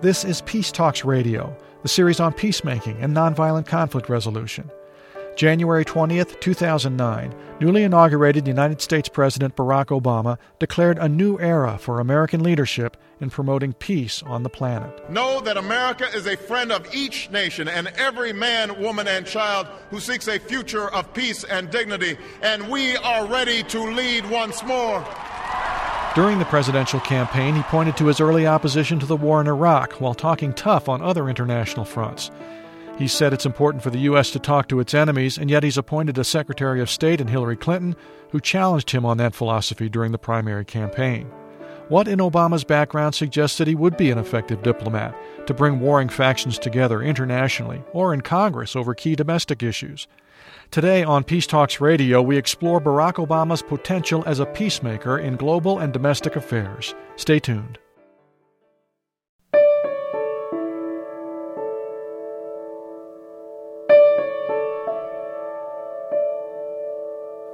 This is Peace Talks Radio, the series on peacemaking and nonviolent conflict resolution. January 20th, 2009, newly inaugurated United States President Barack Obama declared a new era for American leadership in promoting peace on the planet. Know that America is a friend of each nation and every man, woman, and child who seeks a future of peace and dignity, and we are ready to lead once more. During the presidential campaign, he pointed to his early opposition to the war in Iraq while talking tough on other international fronts. He said it's important for the U.S. to talk to its enemies, and yet he's appointed a Secretary of State in Hillary Clinton who challenged him on that philosophy during the primary campaign. What in Obama's background suggests that he would be an effective diplomat to bring warring factions together internationally or in Congress over key domestic issues? Today on Peace Talks Radio, we explore Barack Obama's potential as a peacemaker in global and domestic affairs. Stay tuned.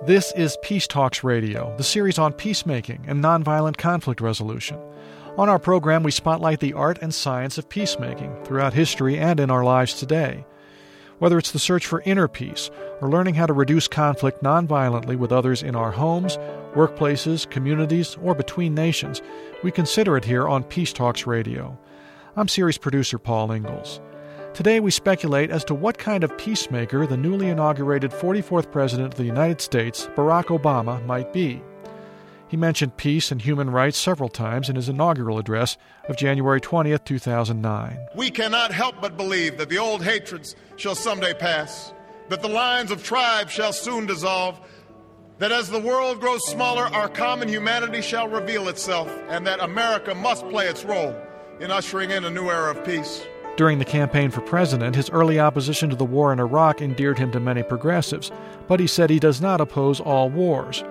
This is Peace Talks Radio, the series on peacemaking and nonviolent conflict resolution. On our program, we spotlight the art and science of peacemaking throughout history and in our lives today. Whether it's the search for inner peace or learning how to reduce conflict nonviolently with others in our homes, workplaces, communities, or between nations, we consider it here on Peace Talks Radio. I'm series producer Paul Ingalls. Today, we speculate as to what kind of peacemaker the newly inaugurated 44th President of the United States, Barack Obama, might be. He mentioned peace and human rights several times in his inaugural address of January 20, 2009. We cannot help but believe that the old hatreds shall someday pass, that the lines of tribes shall soon dissolve, that as the world grows smaller, our common humanity shall reveal itself, and that America must play its role in ushering in a new era of peace. During the campaign for president, his early opposition to the war in Iraq endeared him to many progressives, but he said he does not oppose all wars.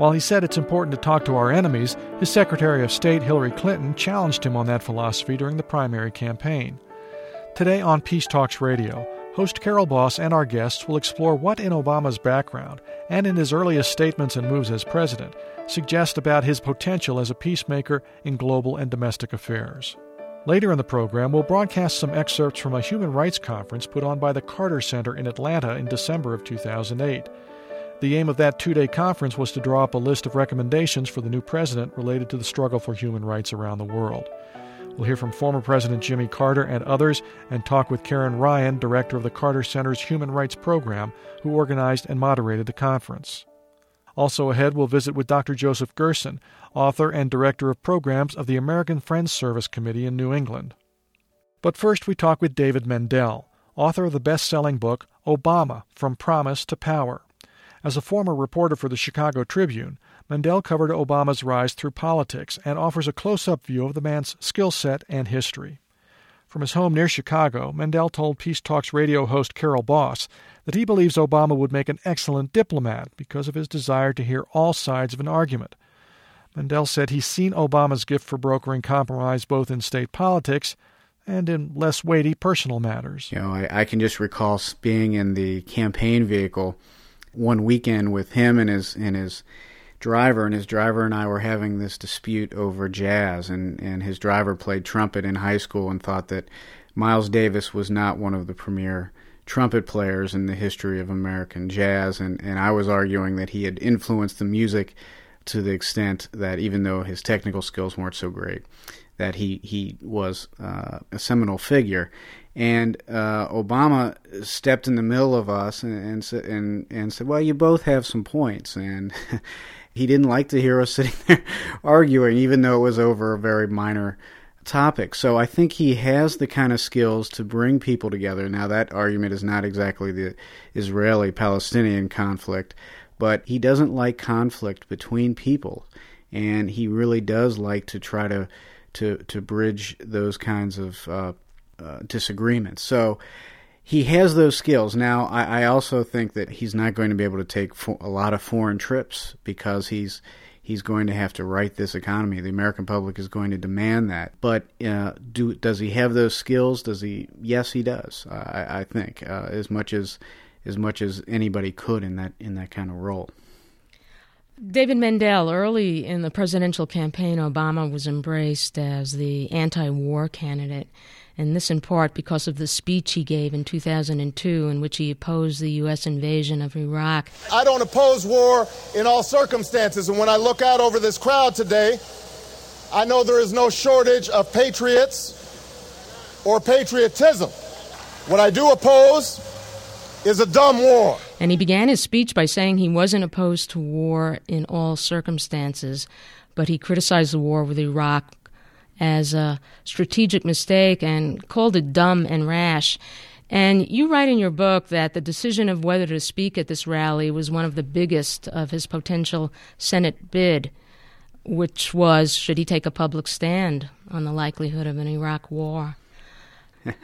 While he said it's important to talk to our enemies, his Secretary of State Hillary Clinton challenged him on that philosophy during the primary campaign. Today on Peace Talks Radio, host Carol Boss and our guests will explore what in Obama's background and in his earliest statements and moves as president suggest about his potential as a peacemaker in global and domestic affairs. Later in the program, we'll broadcast some excerpts from a human rights conference put on by the Carter Center in Atlanta in December of 2008. The aim of that two day conference was to draw up a list of recommendations for the new president related to the struggle for human rights around the world. We'll hear from former President Jimmy Carter and others and talk with Karin Ryan, director of the Carter Center's Human Rights Program, who organized and moderated the conference. Also ahead, we'll visit with Dr. Joseph Gerson, author and director of programs of the American Friends Service Committee in New England. But first, we talk with David Mendell, author of the best selling book Obama From Promise to Power. As a former reporter for the Chicago Tribune, Mendell covered Obama's rise through politics and offers a close up view of the man's skill set and history. From his home near Chicago, Mendell told Peace Talks radio host Carol Boss that he believes Obama would make an excellent diplomat because of his desire to hear all sides of an argument. Mendell said he's seen Obama's gift for brokering compromise both in state politics and in less weighty personal matters. You know, I, I can just recall being in the campaign vehicle one weekend with him and his and his driver, and his driver and I were having this dispute over jazz, and and his driver played trumpet in high school and thought that Miles Davis was not one of the premier trumpet players in the history of American jazz, and and I was arguing that he had influenced the music to the extent that even though his technical skills weren't so great, that he he was uh, a seminal figure. And uh, Obama stepped in the middle of us and, and and and said, "Well, you both have some points." And he didn't like to hear us sitting there arguing, even though it was over a very minor topic. So I think he has the kind of skills to bring people together. Now, that argument is not exactly the Israeli Palestinian conflict, but he doesn't like conflict between people, and he really does like to try to to to bridge those kinds of uh, uh, disagreements. So he has those skills. Now, I, I, also think that he's not going to be able to take a lot of foreign trips because he's he's going to have to right this economy. The American public is going to demand that. But uh, do does he have those skills? Does he? Yes, he does. I, I think uh, as much as as much as anybody could in that in that kind of role. David Mendell, early in the presidential campaign, Obama was embraced as the anti war candidate, and this in part because of the speech he gave in 2002 in which he opposed the U.S. invasion of Iraq. I don't oppose war in all circumstances, and when I look out over this crowd today, I know there is no shortage of patriots or patriotism. What I do oppose is a dumb war. And he began his speech by saying he wasn't opposed to war in all circumstances, but he criticized the war with Iraq as a strategic mistake and called it dumb and rash. And you write in your book that the decision of whether to speak at this rally was one of the biggest of his potential Senate bid, which was should he take a public stand on the likelihood of an Iraq war?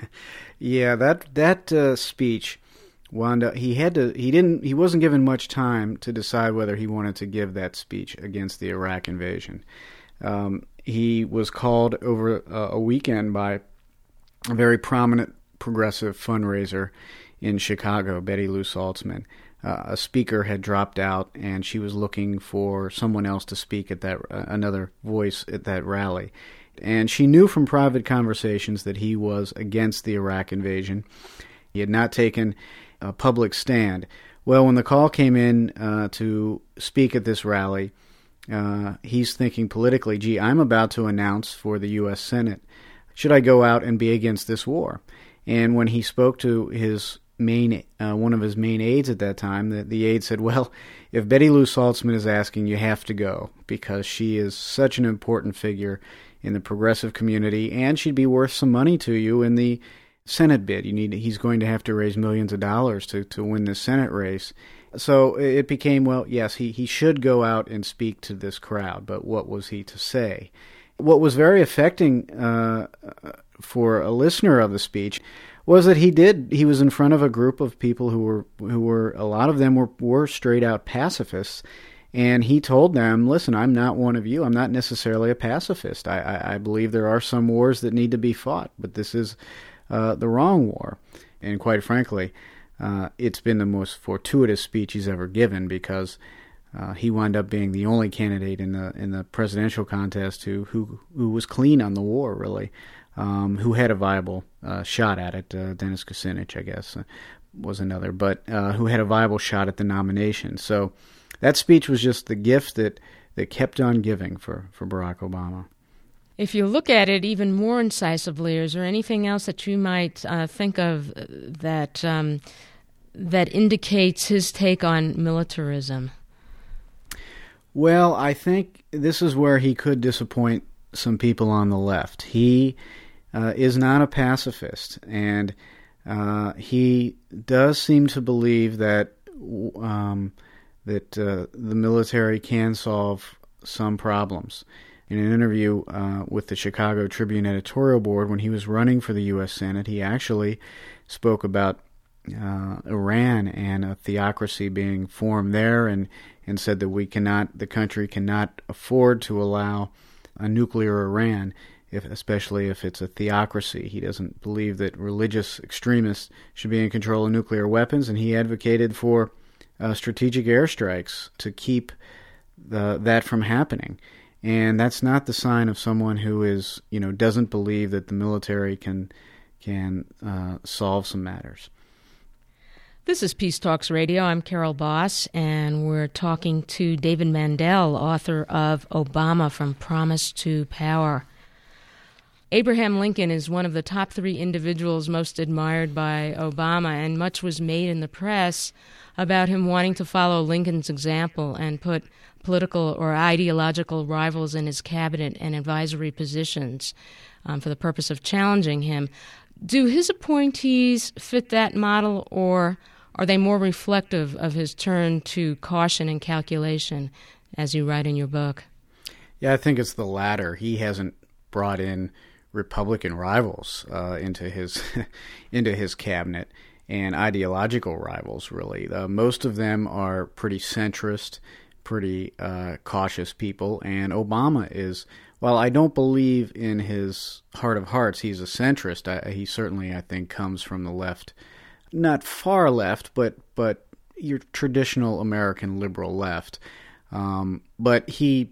yeah, that that uh, speech wound up he had to he didn't he wasn't given much time to decide whether he wanted to give that speech against the Iraq invasion. Um, he was called over uh, a weekend by a very prominent progressive fundraiser in Chicago, Bettylu Saltzman. Uh, a speaker had dropped out, and she was looking for someone else to speak at that uh, another voice at that rally. And she knew from private conversations that he was against the Iraq invasion. He had not taken a public stand. Well, when the call came in uh, to speak at this rally, uh, he's thinking politically, gee, I'm about to announce for the U.S. Senate, should I go out and be against this war? And when he spoke to his main, uh, one of his main aides at that time, the, the aide said, well, if Bettylu Saltzman is asking, you have to go because she is such an important figure in the progressive community, and she'd be worth some money to you in the Senate bid. You need he's going to have to raise millions of dollars to, to win this Senate race. So it became well, yes, he, he should go out and speak to this crowd, but what was he to say? What was very affecting uh, for a listener of the speech was that he did he was in front of a group of people who were who were a lot of them were were straight out pacifists and he told them, listen, I'm not one of you. I'm not necessarily a pacifist. I, I, I believe there are some wars that need to be fought, but this is uh, the wrong war. And quite frankly, uh, it's been the most fortuitous speech he's ever given because uh, he wound up being the only candidate in the in the presidential contest who who, who was clean on the war, really, um, who had a viable uh, shot at it. Uh, Dennis Kucinich, I guess, uh, was another, but who had a viable shot at the nomination. So that speech was just the gift that that kept on giving for for Barack Obama. If you look at it even more incisively, is there anything else that you might uh, think of that um, that indicates his take on militarism? Well, I think this is where he could disappoint some people on the left. He uh, is not a pacifist, and uh, he does seem to believe that um, that uh, the military can solve some problems in an interview uh, with the Chicago Tribune editorial board when he was running for the U.S. Senate, he actually spoke about uh, Iran and a theocracy being formed there, and and said that we cannot, the country cannot afford to allow a nuclear Iran, if especially if it's a theocracy. He doesn't believe that religious extremists should be in control of nuclear weapons, and he advocated for uh, strategic airstrikes to keep the, that from happening and that's not the sign of someone who is you know doesn't believe that the military can can uh, solve some matters. This is Peace Talks Radio. I'm Carol Boss, and we're talking to David Mendell, author of Obama From Promise to Power. Abraham Lincoln is one of the top three individuals most admired by Obama, and much was made in the press about him wanting to follow Lincoln's example and put political or ideological rivals in his cabinet and advisory positions um, for the purpose of challenging him. Do his appointees fit that model, or are they more reflective of his turn to caution and calculation, as you write in your book? Yeah, I think it's the latter. He hasn't brought in Republican rivals uh, into his into his cabinet and ideological rivals. Really, uh, most of them are pretty centrist pretty uh, cautious people, and Obama is. While I don't believe in his heart of hearts, he's a centrist. I, he certainly, I think, comes from the left, not far left, but but your traditional American liberal left. Um, but he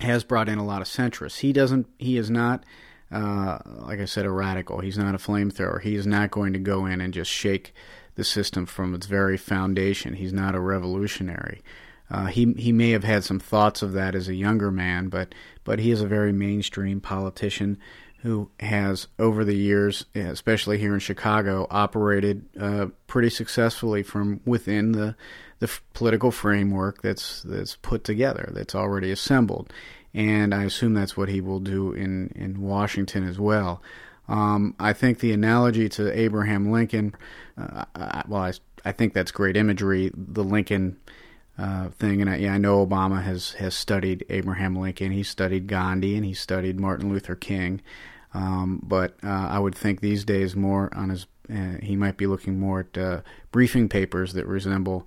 has brought in a lot of centrists. He doesn't. He is not. Uh, like I said, a radical. He's not a flamethrower. He is not going to go in and just shake the system from its very foundation. He's not a revolutionary. Uh, he he may have had some thoughts of that as a younger man, but but he is a very mainstream politician who has over the years, especially here in Chicago, operated uh, pretty successfully from within the the f- political framework that's that's put together, that's already assembled, and I assume that's what he will do in in Washington as well. Um, I think the analogy to Abraham Lincoln, uh, I, well, I, I think that's great imagery. The Lincoln uh, thing, and I, yeah, I know Obama has has studied Abraham Lincoln. He studied Gandhi, and he studied Martin Luther King. Um, but uh, I would think these days more on his. Uh, he might be looking more at uh, briefing papers that resemble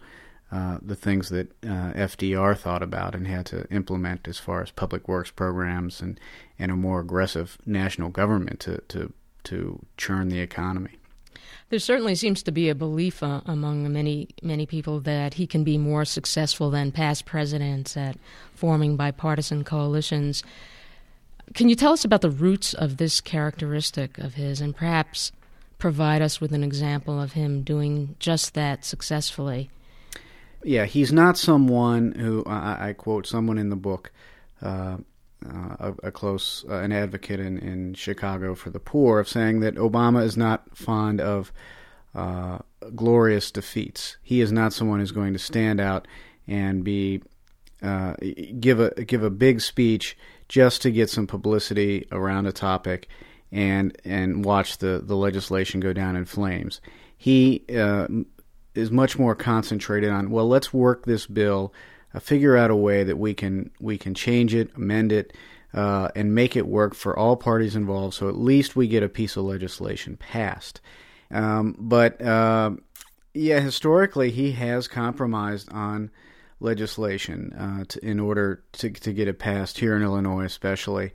uh, the things that uh, FDR thought about and had to implement as far as public works programs and, and a more aggressive national government to, to, to churn the economy. There certainly seems to be a belief uh, among many many people that he can be more successful than past presidents at forming bipartisan coalitions. Can you tell us about the roots of this characteristic of his, and perhaps provide us with an example of him doing just that successfully? Yeah, he's not someone who I, I quote someone in the book, uh, uh, a, a, close uh, an advocate in, in Chicago for the poor, of saying that Obama is not fond of uh, glorious defeats. He is not someone who's going to stand out and be uh, give a give a big speech just to get some publicity around a topic and and watch the, the legislation go down in flames. He uh, is much more concentrated on well, let's work this bill, uh, figure out a way that we can we can change it, amend it, uh, and make it work for all parties involved. So at least we get a piece of legislation passed. Um, but uh, yeah, historically he has compromised on legislation uh, to, in order to to get it passed here in Illinois, especially.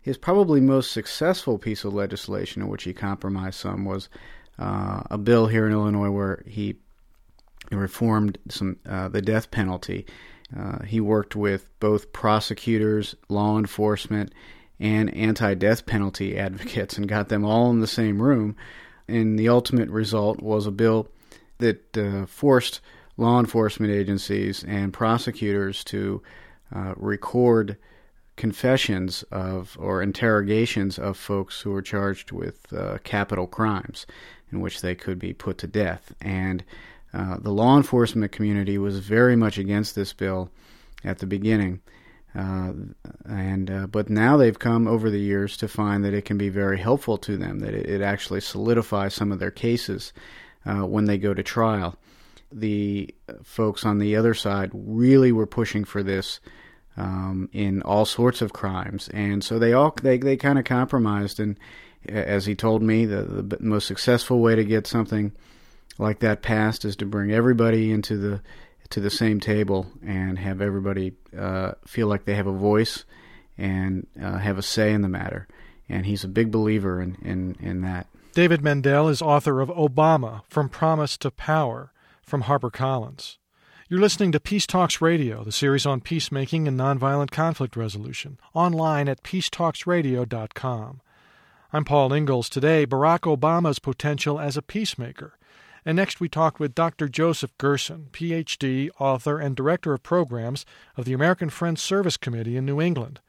His probably most successful piece of legislation in which he compromised some was uh, a bill here in Illinois where he reformed some uh, the death penalty. Uh, he worked with both prosecutors, law enforcement, and anti-death penalty advocates, and got them all in the same room. And the ultimate result was a bill that uh, forced law enforcement agencies and prosecutors to uh, record confessions of or interrogations of folks who were charged with uh, capital crimes in which they could be put to death. And uh, the law enforcement community was very much against this bill at the beginning, uh, and uh, but now they've come over the years to find that it can be very helpful to them. That it, it actually solidifies some of their cases uh, when they go to trial. The folks on the other side really were pushing for this um, in all sorts of crimes, and so they all they they kind of compromised. And as he told me, the, the most successful way to get something like that passed is to bring everybody into the to the same table and have everybody uh, feel like they have a voice and uh, have a say in the matter. And he's a big believer in, in, in that. David Mendell is author of Obama From Promise to Power from HarperCollins. You're listening to Peace Talks Radio, the series on peacemaking and nonviolent conflict resolution, online at peacetalksradio.com. I'm Paul Ingalls. Today, Barack Obama's potential as a peacemaker and next, we talked with Dr. Joseph Gerson, PhD, author, and director of programs of the American Friends Service Committee in New England.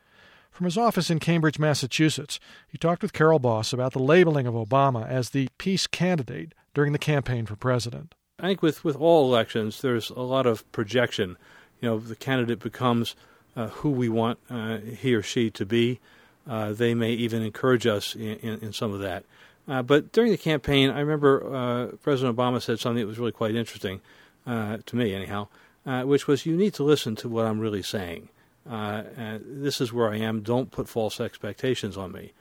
From his office in Cambridge, Massachusetts, he talked with Carol Boss about the labeling of Obama as the peace candidate during the campaign for president. I think with, with all elections, there's a lot of projection. You know, the candidate becomes uh, who we want uh, he or she to be. Uh, they may even encourage us in, in, in some of that. Uh, but during the campaign, I remember uh, President Obama said something that was really quite interesting uh, to me, anyhow, uh, which was, "You need to listen to what I'm really saying. Uh, this is where I am. Don't put false expectations on me."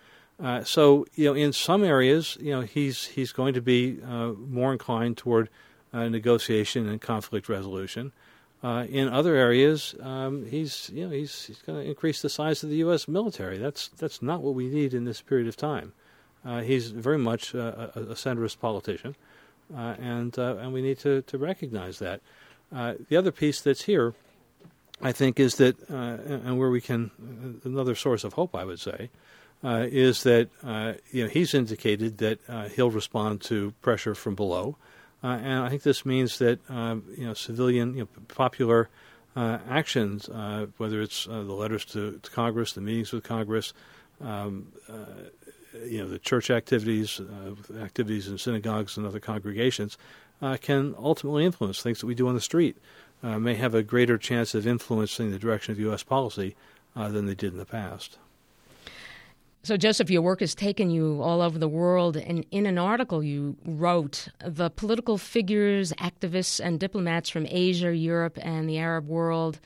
Uh, so, you know, in some areas, you know, he's he's going to be more inclined toward negotiation and conflict resolution. in other areas, um, he's you know he's, he's going to increase the size of the U.S. military. That's that's not what we need in this period of time. Uh, he's very much a, a, centrist politician, uh, and uh, and we need to, to recognize that. Uh, the other piece that's here I think, is that, uh, and where we can, another source of hope, I would say, uh, is that uh, you know he's indicated that uh, he'll respond to pressure from below, uh, and I think this means that um, you know civilian, you know, popular uh, actions, whether it's the letters to, to, Congress, the meetings with Congress, um, you know, the church activities, activities in synagogues and other congregations, can ultimately influence things that we do on the street uh, may have a greater chance of influencing the direction of U.S. policy uh, than they did in the past. So, Joseph, your work has taken you all over the world, and in an article you wrote, the political figures, activists, and diplomats from Asia, Europe, and the Arab world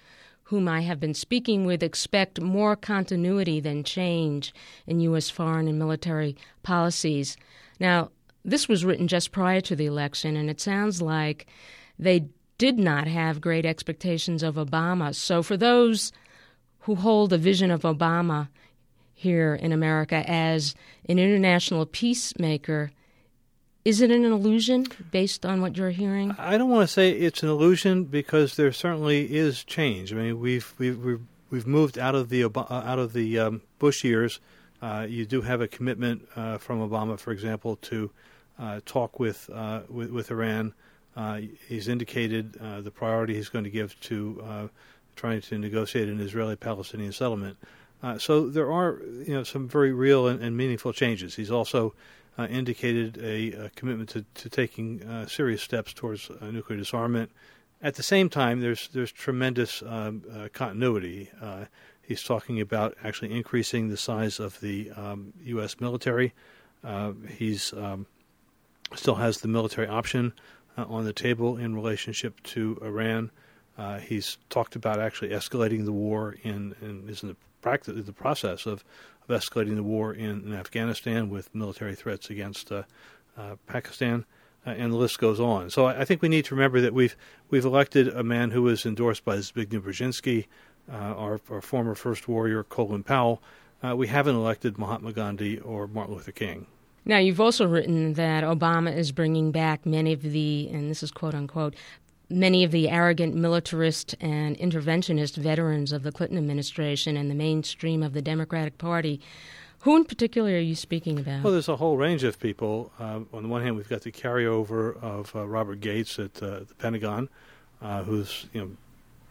whom I have been speaking with expect more continuity than change in U.S. foreign and military policies. Now, this was written just prior to the election, and it sounds like they did not have great expectations of Obama. So, for those who hold a vision of Obama here in America as an international peacemaker, is it an illusion based on what you're hearing? I don't want to say it's an illusion because there certainly is change. I mean, we've we've we've, moved out of the uh, out of the um, Bush years. Uh, you do have a commitment uh, from Obama, for example, to uh, talk with, uh, with, with Iran uh, he's indicated the priority he's going to give to trying to negotiate an Israeli-Palestinian settlement. So there are, you know, some very real and, and meaningful changes. He's also uh, indicated a, a, commitment to, to taking uh, serious steps towards nuclear disarmament. At the same time, there's there's tremendous um, continuity. he's talking about actually increasing the size of the um, U.S. military. he's um, still has the military option uh, on the table in relationship to Iran. Uh, he's talked about actually escalating the war in, and is in the practice, the process of, of escalating the war in, in Afghanistan with military threats against uh, uh Pakistan, uh, and the list goes on. So I, I, think we need to remember that we've we've elected a man who was endorsed by Zbigniew Brzezinski, uh, our, our, former first warrior Colin Powell. we haven't elected Mahatma Gandhi or Martin Luther King. Now, you've also written that Obama is bringing back many of the, and this is quote unquote, many of the arrogant militarist and interventionist veterans of the Clinton administration and the mainstream of the Democratic Party. Who in particular are you speaking about? Well, there's a whole range of people. Uh, on the one hand, we've got the carryover of uh, Robert Gates at uh, the Pentagon, uh, who's you know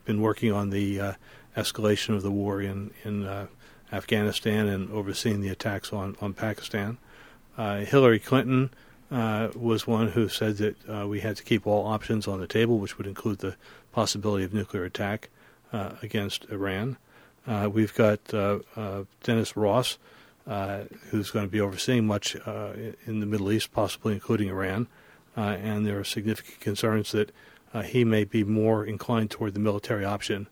been working on the uh, escalation of the war in in uh, Afghanistan and overseeing the attacks on on Pakistan. Hillary Clinton uh, was one who said that uh, we had to keep all options on the table, which would include the possibility of nuclear attack uh, against Iran. Uh, we've got uh, Dennis Ross, who's going to be overseeing much in the Middle East, possibly including Iran. and there are significant concerns that he may be more inclined toward the military option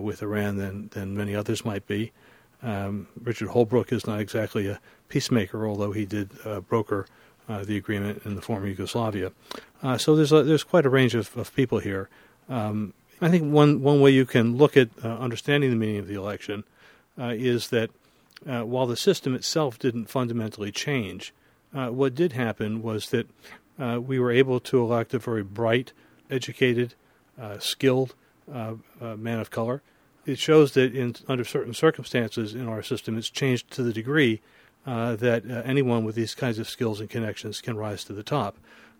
with Iran than, than many others might be. Um, Richard Holbrooke is not exactly a peacemaker, although he did uh, broker uh, the agreement in the former Yugoslavia. Uh, so there's a, there's quite a range of, of people here. Um, I think one one way you can look at uh, understanding the meaning of the election uh, is that uh, while the system itself didn't fundamentally change, what did happen was that we were able to elect a very bright, educated, skilled man of color it shows that in under certain circumstances in our system, it's changed to the degree uh, that uh, anyone with these kinds of skills and connections can rise to the top.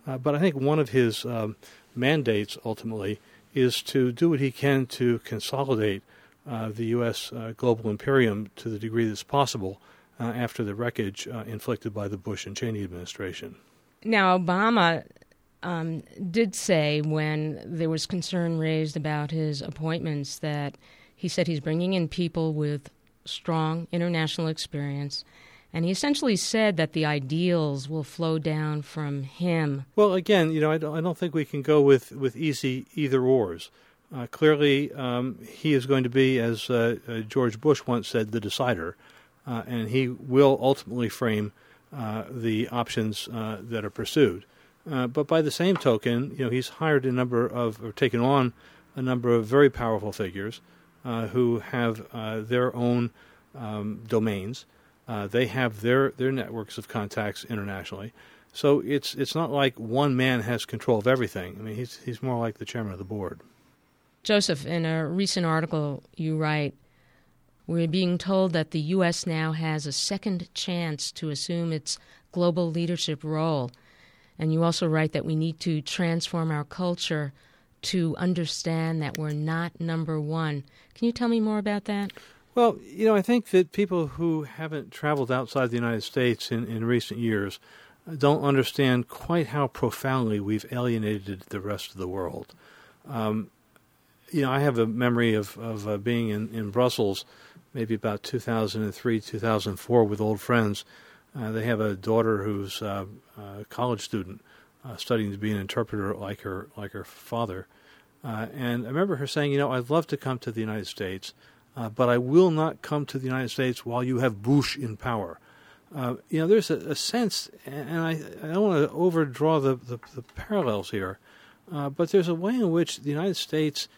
Uh, but I think one of his um, mandates ultimately is to do what he can to consolidate uh, the U.S. Uh, global imperium to the degree that's possible uh, after the wreckage inflicted by the Bush and Cheney administration. Now, Obama um, did say when there was concern raised about his appointments that he said he's bringing in people with strong international experience. And he essentially said that the ideals will flow down from him. Well, again, you know, I don't, I don't think we can go with, with easy either ors. Uh, clearly, um, he is going to be, as uh, uh, George Bush once said, the decider, uh, and he will ultimately frame uh, the options uh, that are pursued. but by the same token, you know, he's hired a number of, or taken on a number of very powerful figures who have their own um, domains. Uh, they have their, their networks of contacts internationally. So it's it's not like one man has control of everything. I mean, he's he's more like the chairman of the board. Joseph, in a recent article, you write, we're being told that the U.S. now has a second chance to assume its global leadership role. And you also write that we need to transform our culture to understand that we're not number one. Can you tell me more about that? Well, you know, I think that people who haven't traveled outside the United States in, in recent years don't understand quite how profoundly we've alienated the rest of the world. Um, you know, I have a memory of, of uh, being in, in Brussels maybe about 2003, 2004 with old friends. Uh, they have a daughter who's uh, a college student uh, studying to be an interpreter like her like her father. Uh, and I remember her saying, "You know, I'd love to come to the United States, uh, but I will not come to the United States while you have Bush in power." Uh, you know, there's a, a, sense, and I, I don't want to overdraw the, the, the parallels here, but there's a way in which the United States,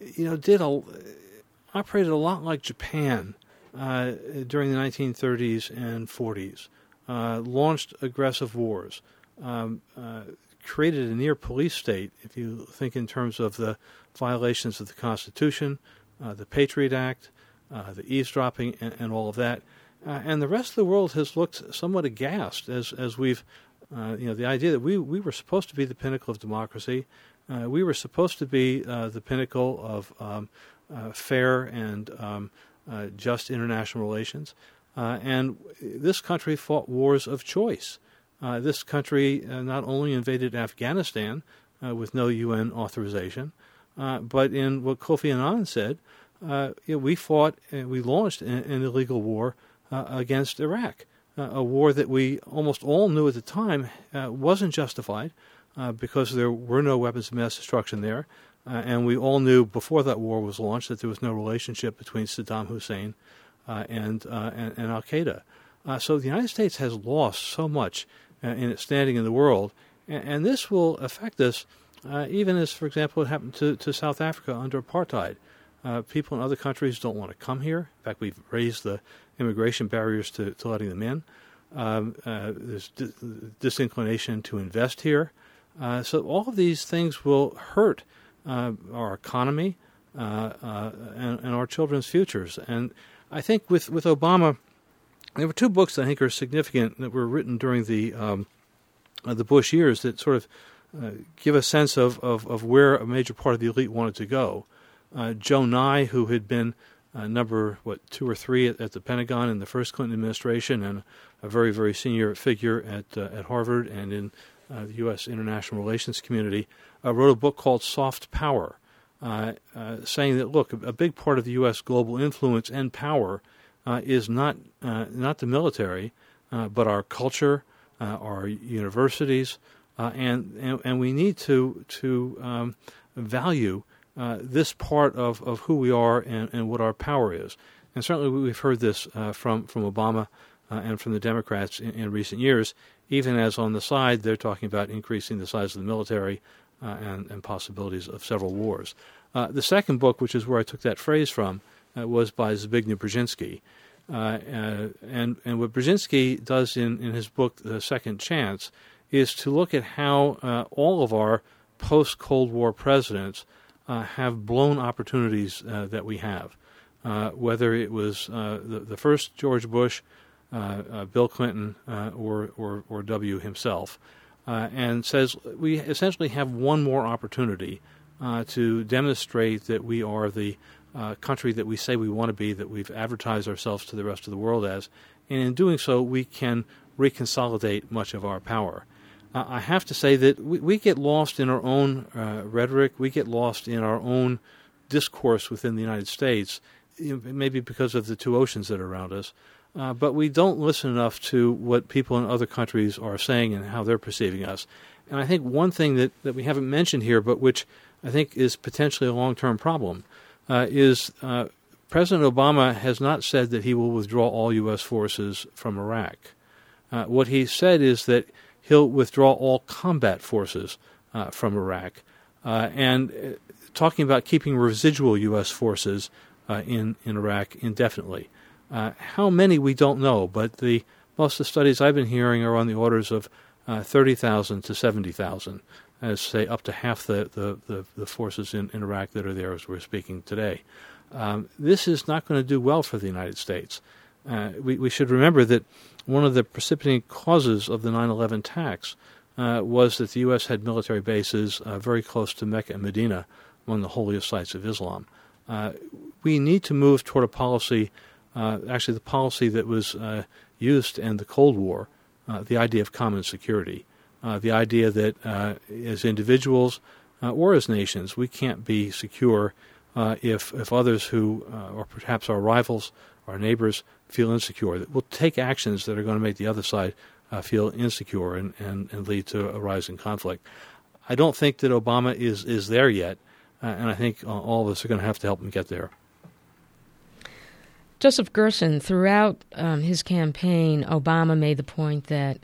you know, did a operated a lot like Japan uh, during the 1930s and 40s, uh, launched aggressive wars, um, uh, created a near police state, if you think in terms of the violations of the Constitution, uh, the Patriot Act, uh, the eavesdropping, and, and, all of that. Uh, and the rest of the world has looked somewhat aghast as, as we've, you know, the idea that we, we were supposed to be the pinnacle of democracy. we were supposed to be the pinnacle of um, uh, fair and um, uh, just international relations. Uh, and this country fought wars of choice. this country not only invaded Afghanistan with no UN authorization, but in what Kofi Annan said, know, we fought and we launched an, illegal war against Iraq. Uh, a war that we almost all knew at the time uh, wasn't justified uh, because there were no weapons of mass destruction there, uh, and we all knew before that war was launched that there was no relationship between Saddam Hussein uh, and, uh, and, and, Al Qaeda. Uh, so the United States has lost so much uh, in its standing in the world, and, and this will affect us even as, for example, it happened to, to South Africa under apartheid. people in other countries don't want to come here. In fact, we've raised the immigration barriers to, to letting them in. Um, there's disinclination to invest here. so all of these things will hurt uh, our economy, uh, uh, and, and, our children's futures. And I think with, with Obama, there were two books I think are significant that were written during the um, the Bush years that sort of uh, give a sense of, of, of, where a major part of the elite wanted to go. Uh, Joe Nye, who had been uh, number what two or three at, at, the Pentagon in the first Clinton administration, and a very very senior figure at at Harvard and in the U.S. international relations community, uh, wrote a book called Soft Power, uh, uh, saying that look, a, big part of the U.S. global influence and power is not not the military, but our culture, our universities, and, and, and we need to to um, value uh, this part of, of who we are and, and what our power is. And certainly we've heard this uh, from, from Obama uh, and from the Democrats in, in, recent years, even as on the side they're talking about increasing the size of the military uh, and, and, possibilities of several wars. Uh, the second book, which is where I took that phrase from, uh, was by Zbigniew Brzezinski. and, and what Brzezinski does in, in his book, The Second Chance, is to look at how all of our post Cold War presidents have blown opportunities that we have. Uh, whether it was uh, the, the, first George Bush, uh, Bill Clinton, or, or, or W himself uh, and says we essentially have one more opportunity uh, to demonstrate that we are the uh, country that we say we want to be, that we've advertised ourselves to the rest of the world as, and in doing so, we can reconsolidate much of our power. I have to say that we, we get lost in our own uh, rhetoric, we get lost in our own discourse within the United States, maybe because of the two oceans that are around us. Uh, but we don't listen enough to what people in other countries are saying and how they're perceiving us. And I think one thing that, that we haven't mentioned here, but which I think is potentially a long term problem, uh, is uh, President Obama has not said that he will withdraw all U.S. forces from Iraq. Uh, what he said is that he'll withdraw all combat forces uh, from Iraq. Uh, and talking about keeping residual U.S. forces in, in Iraq indefinitely. Uh, how many we don't know, but the most of the studies I've been hearing are on the orders of uh, 30,000 to 70,000. as say up to half the, the, the, the forces in, in, Iraq that are there as we're speaking today. Um, this is not going to do well for the United States. Uh, we, we should remember that one of the precipitating causes of the 9 11 attacks uh, was that the U.S. had military bases uh, very close to Mecca and Medina, among the holiest sites of Islam. Uh, we need to move toward a policy, uh, actually, the policy that was uh, used in the Cold War, the idea of common security, the idea that as individuals or as nations, we can't be secure if, if others who, or perhaps our rivals, our neighbors, feel insecure. That we'll take actions that are going to make the other side uh, feel insecure and, and, and lead to a rise in conflict. I don't think that Obama is, is there yet, uh, and I think all of us are going to have to help him get there. Joseph Gerson, throughout um, his campaign, Obama made the point that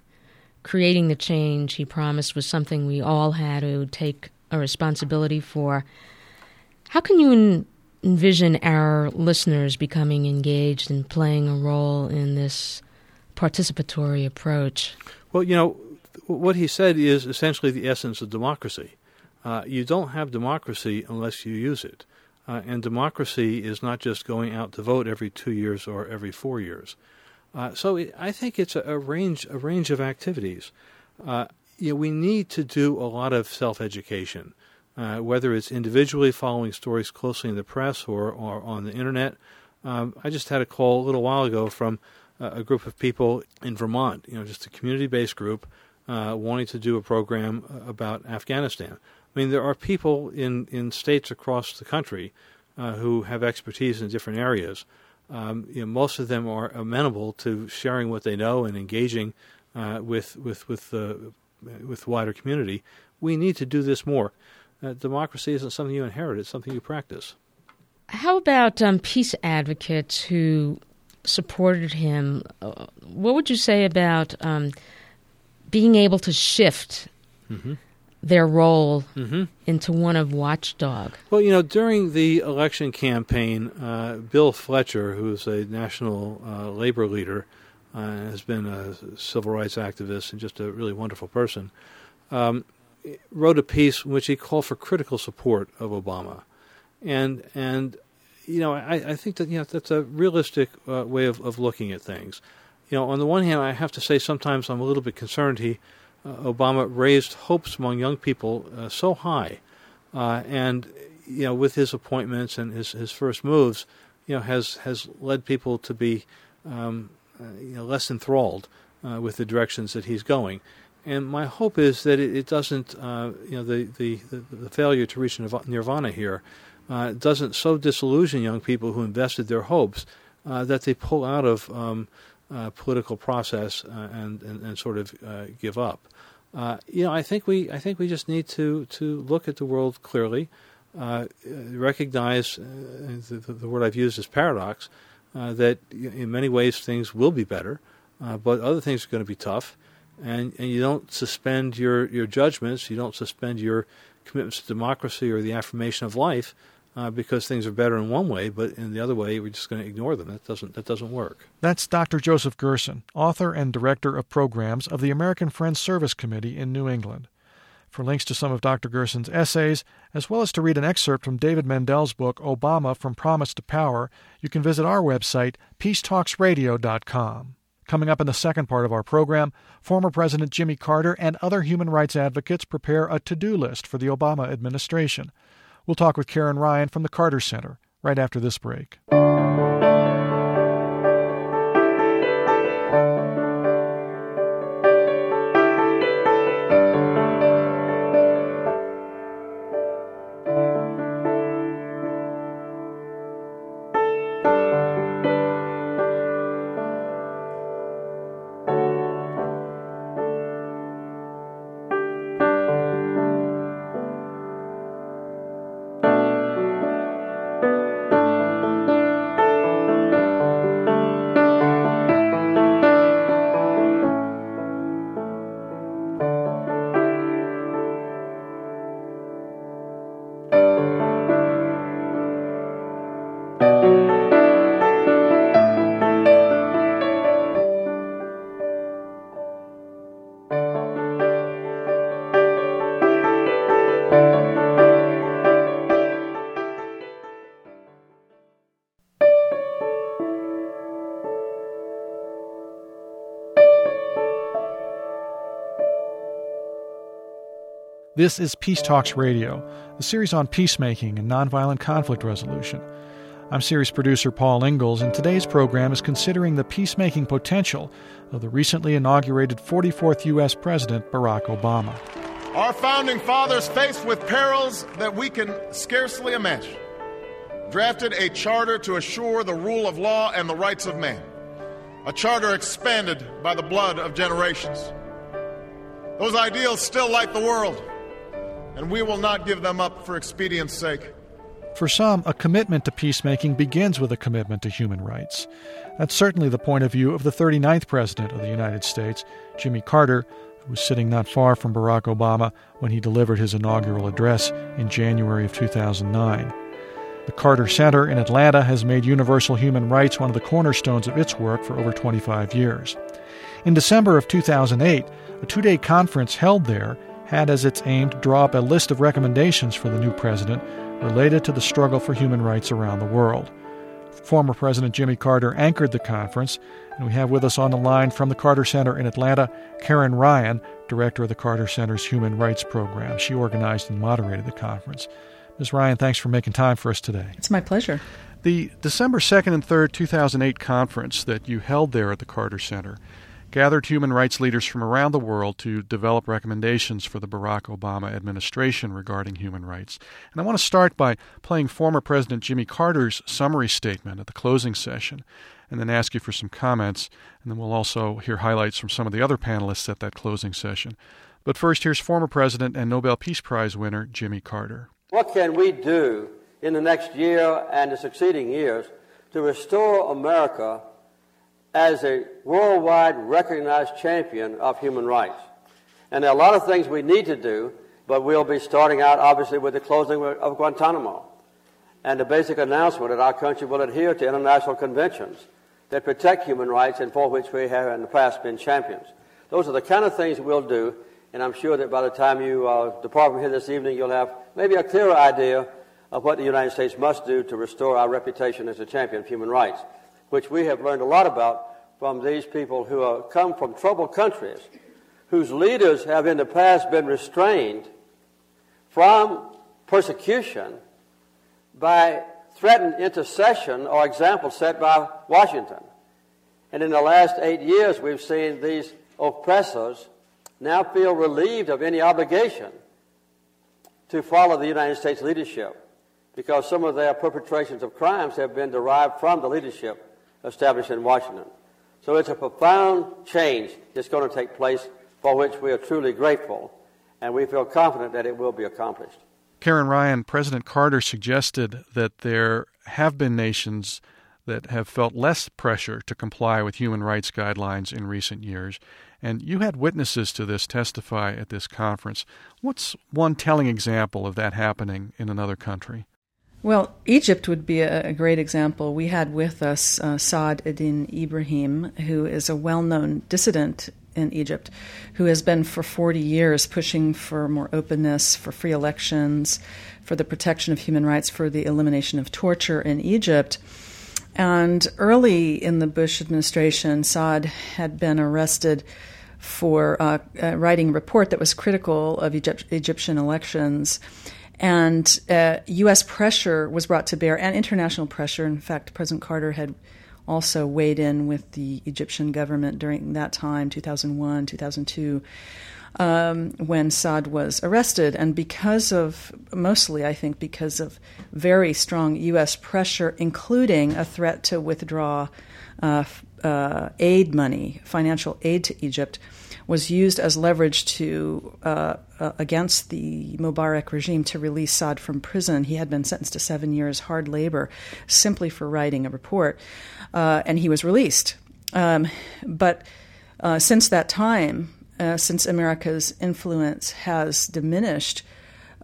creating the change he promised was something we all had to take a responsibility for. How can you envision our listeners becoming engaged and playing a role in this participatory approach. Well, you know, what he said is essentially the essence of democracy. Uh, you don't have democracy unless you use it. Uh, and democracy is not just going out to vote every two years or every four years. Uh, so it, I think it's a, a, range a range of activities. Uh, you know, we need to do a lot of self education, uh, whether it's individually following stories closely in the press or, or on the internet. Um, I just had a call a little while ago from a group of people in Vermont, you know, just a community-based group uh, wanting to do a program uh, about Afghanistan. I mean, there are people in, in states across the country uh, who have expertise in different areas. Um, you know, most of them are amenable to sharing what they know and engaging uh, with with with the with the wider community. We need to do this more. Uh, democracy isn't something you inherit; it's something you practice. How about um, peace advocates who supported him. Uh, what would you say about um, being able to shift mm-hmm. their role mm-hmm. into one of watchdog? Well, you know, during the election campaign, uh, Bill Fletcher, who's a national uh, labor leader, uh, has been a civil rights activist and just a really wonderful person, um, wrote a piece in which he called for critical support of Obama. And and you know, I, I think that you know that's a realistic uh, way of, of looking at things. You know, on the one hand, I have to say sometimes I'm a little bit concerned. He uh, Obama raised hopes among young people uh, so high, uh, and you know, with his appointments and his his first moves, you know, has has led people to be um, uh, you know less enthralled uh, with the directions that he's going. And my hope is that it, it doesn't, you know, the, the, the, failure to reach nirvana here uh, doesn't so disillusion young people who invested their hopes uh, that they pull out of um, uh, political process uh, and, and, and sort of uh, give up. Uh, you know, I think we I think we just need to to look at the world clearly, recognize the, the, word I've used is paradox, that in many ways things will be better, but other things are going to be tough, and and you don't suspend your your judgments, you don't suspend your commitments to democracy or the affirmation of life uh, because things are better in one way, but in the other way, we're just going to ignore them. That doesn't that doesn't work. That's Dr. Joseph Gerson, author and director of programs of the American Friends Service Committee in New England. For links to some of Dr. Gerson's essays, as well as to read an excerpt from David Mendell's book Obama from Promise to Power, you can visit our website, peacetalksradio.com. Coming up in the second part of our program, former President Jimmy Carter and other human rights advocates prepare a to do list for the Obama administration. We'll talk with Karin Ryan from the Carter Center right after this break. This is Peace Talks Radio, the series on peacemaking and nonviolent conflict resolution. I'm series producer Paul Ingles, and today's program is considering the peacemaking potential of the recently inaugurated 44th U.S. President Barack Obama. Our founding fathers, faced with perils that we can scarcely imagine, drafted a charter to assure the rule of law and the rights of man, a charter expanded by the blood of generations. Those ideals still light the world and we will not give them up for expedience sake. For some, a commitment to peacemaking begins with a commitment to human rights. That's certainly the point of view of the 39th President of the United States, Jimmy Carter, who was sitting not far from Barack Obama when he delivered his inaugural address in January of 2009. The Carter Center in Atlanta has made universal human rights one of the cornerstones of its work for over 25 years. In December of 2008, a two day conference held there had as its aim to draw up a list of recommendations for the new president related to the struggle for human rights around the world. Former President Jimmy Carter anchored the conference, and we have with us on the line from the Carter Center in Atlanta Karin Ryan, director of the Carter Center's Human Rights Program. She organized and moderated the conference. Ms. Ryan, thanks for making time for us today. It's my pleasure. The December 2nd and 3rd, 2008 conference that you held there at the Carter Center gathered human rights leaders from around the world to develop recommendations for the Barack Obama administration regarding human rights. And I want to start by playing former President Jimmy Carter's summary statement at the closing session, and then ask you for some comments, and then we'll also hear highlights from some of the other panelists at that closing session. But first, here's former President and Nobel Peace Prize winner Jimmy Carter. What can we do in the next year and the succeeding years to restore America as a worldwide recognized champion of human rights. And there are a lot of things we need to do, but we'll be starting out, obviously, with the closing of Guantanamo and the basic announcement that our country will adhere to international conventions that protect human rights and for which we have in the past been champions. Those are the kind of things we'll do, and I'm sure that by the time you uh, depart from here this evening, you'll have maybe a clearer idea of what the United States must do to restore our reputation as a champion of human rights which we have learned a lot about from these people who are, come from troubled countries, whose leaders have in the past been restrained from persecution by threatened intercession or example set by Washington. And in the last eight years, we've seen these oppressors now feel relieved of any obligation to follow the United States leadership because some of their perpetrations of crimes have been derived from the leadership established in Washington. So it's a profound change that's going to take place for which we are truly grateful, and we feel confident that it will be accomplished. Karin Ryan, President Carter suggested that there have been nations that have felt less pressure to comply with human rights guidelines in recent years. And you had witnesses to this testify at this conference. What's one telling example of that happening in another country? Well, Egypt would be a, a great example. We had with us uh, Saad Eddin Ibrahim, who is a well known dissident in Egypt, who has been for 40 years pushing for more openness, for free elections, for the protection of human rights, for the elimination of torture in Egypt. And early in the Bush administration, Saad had been arrested for uh, uh, writing a report that was critical of Egypt- Egyptian elections and uh, U.S. pressure was brought to bear and international pressure. In fact, President Carter had also weighed in with the Egyptian government during that time, 2001, 2002, um, when Saad was arrested. And because of, mostly, I think, because of very strong U.S. pressure, including a threat to withdraw uh, uh, aid money, financial aid to Egypt, was used as leverage to uh, uh, against the Mubarak regime to release Saad from prison. He had been sentenced to seven years hard labor simply for writing a report, uh, and he was released. Um, but uh, since that time, uh, since America's influence has diminished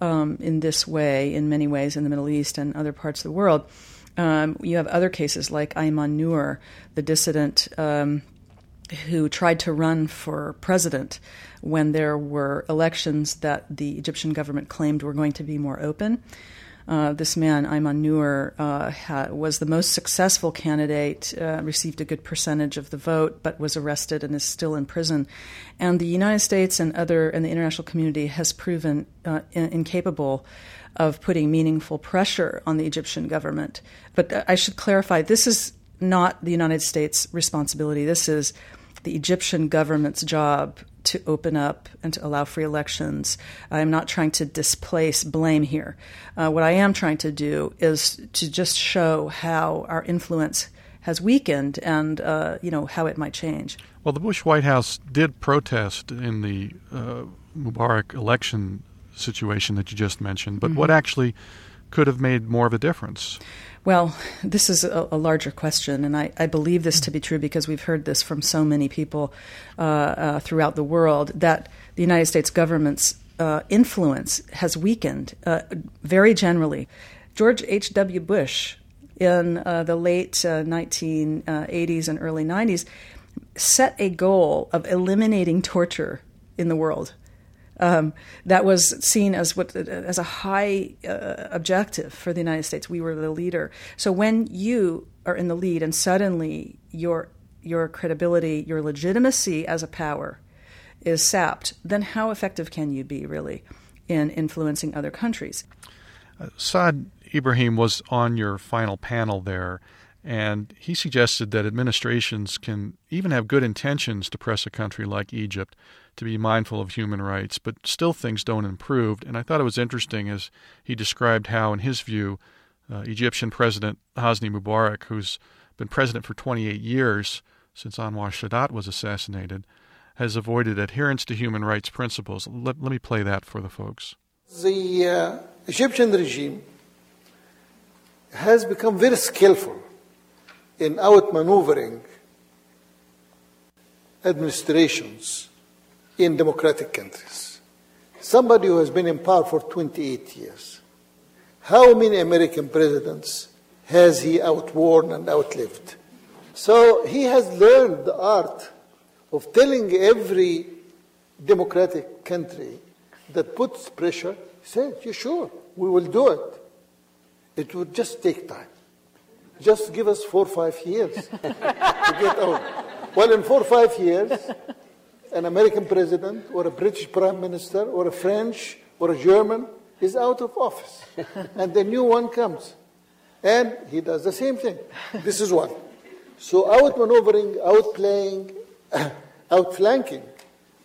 um, in this way, in many ways, in the Middle East and other parts of the world, um, you have other cases like Ayman Nour, the dissident um, who tried to run for president when there were elections that the Egyptian government claimed were going to be more open. Uh, this man, Ayman Nour, uh, ha- was the most successful candidate, uh, received a good percentage of the vote, but was arrested and is still in prison. And the United States and other and the international community has proven uh, in- incapable of putting meaningful pressure on the Egyptian government. But uh, I should clarify: this is not the United States' responsibility. This is the Egyptian government's job to open up and to allow free elections. I'm not trying to displace blame here. Uh, what I am trying to do is to just show how our influence has weakened and uh, you know how it might change. Well, the Bush White House did protest in the uh, Mubarak election situation that you just mentioned, but mm-hmm. what actually could have made more of a difference? Well, this is a, a larger question, and I, I, believe this to be true because we've heard this from so many people uh, uh, throughout the world that the United States government's uh, influence has weakened uh, very generally. George H.W. Bush, in uh, the late 1980s uh, and early 90s, set a goal of eliminating torture in the world. Um, that was seen as what as a high uh, objective for the United States. We were the leader. So when you are in the lead, and suddenly your your credibility, your legitimacy as a power is sapped, then how effective can you be really in influencing other countries? Uh, Saad Ibrahim was on your final panel there, and he suggested that administrations can even have good intentions to press a country like Egypt to be mindful of human rights, but still things don't improve. And I thought it was interesting as he described how, in his view, uh, Egyptian President Hosni Mubarak, who's been president for 28 years since Anwar Sadat was assassinated, has avoided adherence to human rights principles. Let, let me play that for the folks. The uh, Egyptian regime has become very skillful in outmaneuvering administrations in democratic countries. Somebody who has been in power for 28 years. How many American presidents has he outworn and outlived? So he has learned the art of telling every democratic country that puts pressure, say, you sure, we will do it. It would just take time. Just give us four or five years to get out. Well, in four or five years, an American president or a British prime minister or a French or a German is out of office. and the new one comes. And he does the same thing. This is one. So outmaneuvering, outplaying, outflanking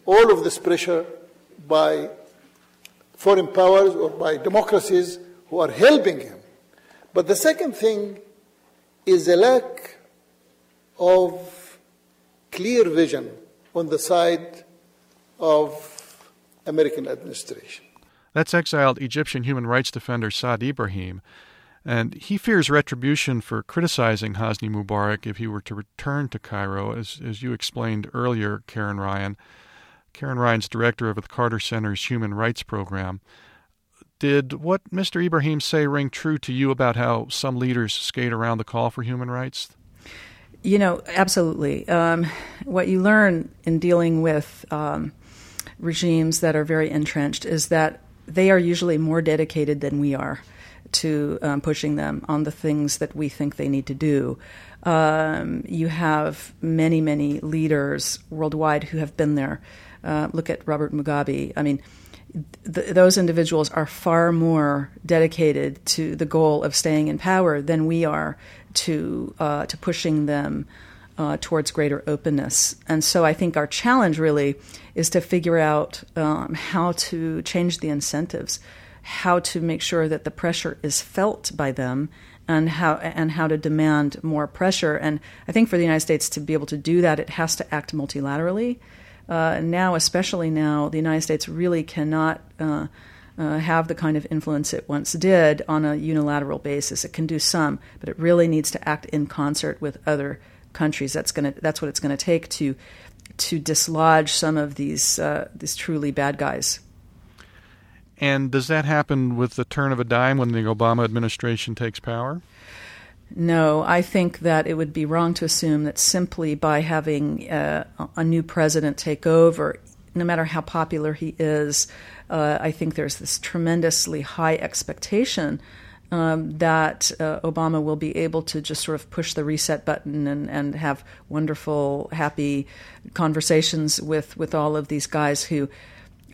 all of this pressure by foreign powers or by democracies who are helping him. But the second thing is a lack of clear vision on the side of American administration. That's exiled Egyptian human rights defender Saad Ibrahim, and he fears retribution for criticizing Hosni Mubarak if he were to return to Cairo, as, as you explained earlier, Karin Ryan. Karin Ryan's director of the Carter Center's Human Rights Program. Did what Mr. Ibrahim say ring true to you about how some leaders skate around the call for human rights? You know, absolutely. Um, what you learn in dealing with um, regimes that are very entrenched is that they are usually more dedicated than we are to um, pushing them on the things that we think they need to do. Um, you have many, many leaders worldwide who have been there. Uh, look at Robert Mugabe. I mean, th- those individuals are far more dedicated to the goal of staying in power than we are to uh, to pushing them uh, towards greater openness. And so I think our challenge really is to figure out um, how to change the incentives, how to make sure that the pressure is felt by them. And how and how to demand more pressure, and I think for the United States to be able to do that, it has to act multilaterally. Uh, now, especially now, the United States really cannot uh, uh, have the kind of influence it once did on a unilateral basis. It can do some, but it really needs to act in concert with other countries. That's going to that's what it's going to take to to dislodge some of these uh, these truly bad guys. And does that happen with the turn of a dime when the Obama administration takes power? No, I think that it would be wrong to assume that simply by having uh, a new president take over, no matter how popular he is, uh, I think there's this tremendously high expectation um, that uh, Obama will be able to just sort of push the reset button and, and have wonderful, happy conversations with, with all of these guys who,